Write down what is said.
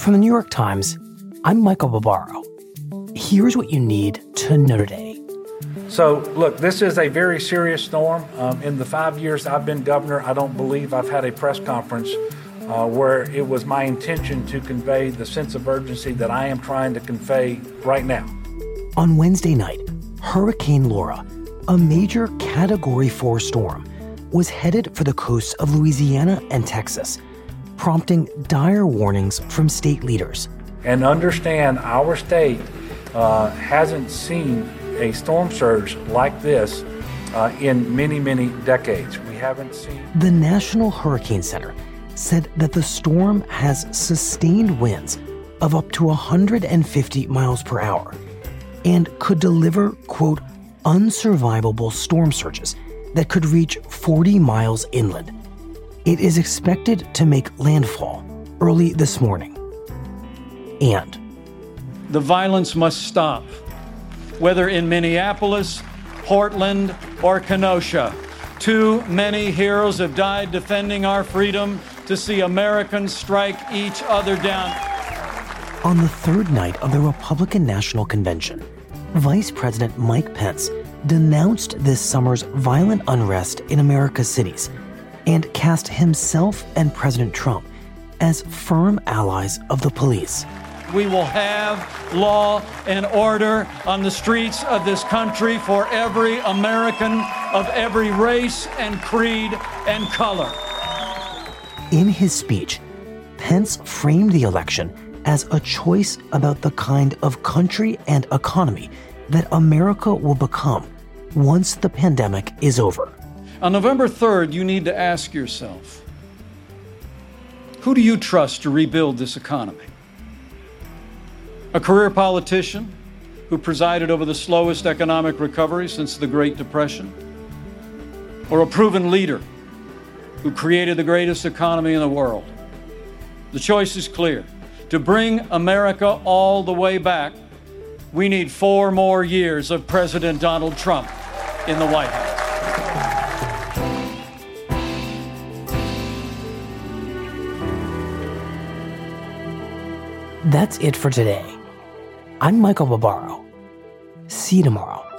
From the New York Times, I'm Michael Barbaro. Here's what you need to know today. So, look, this is a very serious storm. Um, in the five years I've been governor, I don't believe I've had a press conference uh, where it was my intention to convey the sense of urgency that I am trying to convey right now. On Wednesday night, Hurricane Laura a major Category 4 storm was headed for the coasts of Louisiana and Texas, prompting dire warnings from state leaders. And understand our state uh, hasn't seen a storm surge like this uh, in many, many decades. We haven't seen. The National Hurricane Center said that the storm has sustained winds of up to 150 miles per hour and could deliver, quote, unsurvivable storm surges that could reach 40 miles inland. It is expected to make landfall early this morning. And the violence must stop, whether in Minneapolis, Portland, or Kenosha. Too many heroes have died defending our freedom to see Americans strike each other down. On the third night of the Republican National Convention, Vice President Mike Pence denounced this summer's violent unrest in America's cities and cast himself and President Trump as firm allies of the police. We will have law and order on the streets of this country for every American of every race and creed and color. In his speech, Pence framed the election as a choice about the kind of country and economy that America will become once the pandemic is over. On November 3rd, you need to ask yourself who do you trust to rebuild this economy? A career politician who presided over the slowest economic recovery since the Great Depression? Or a proven leader who created the greatest economy in the world? The choice is clear to bring America all the way back, we need four more years of President Donald Trump in the White House. That's it for today. I'm Michael Barbaro. See you tomorrow.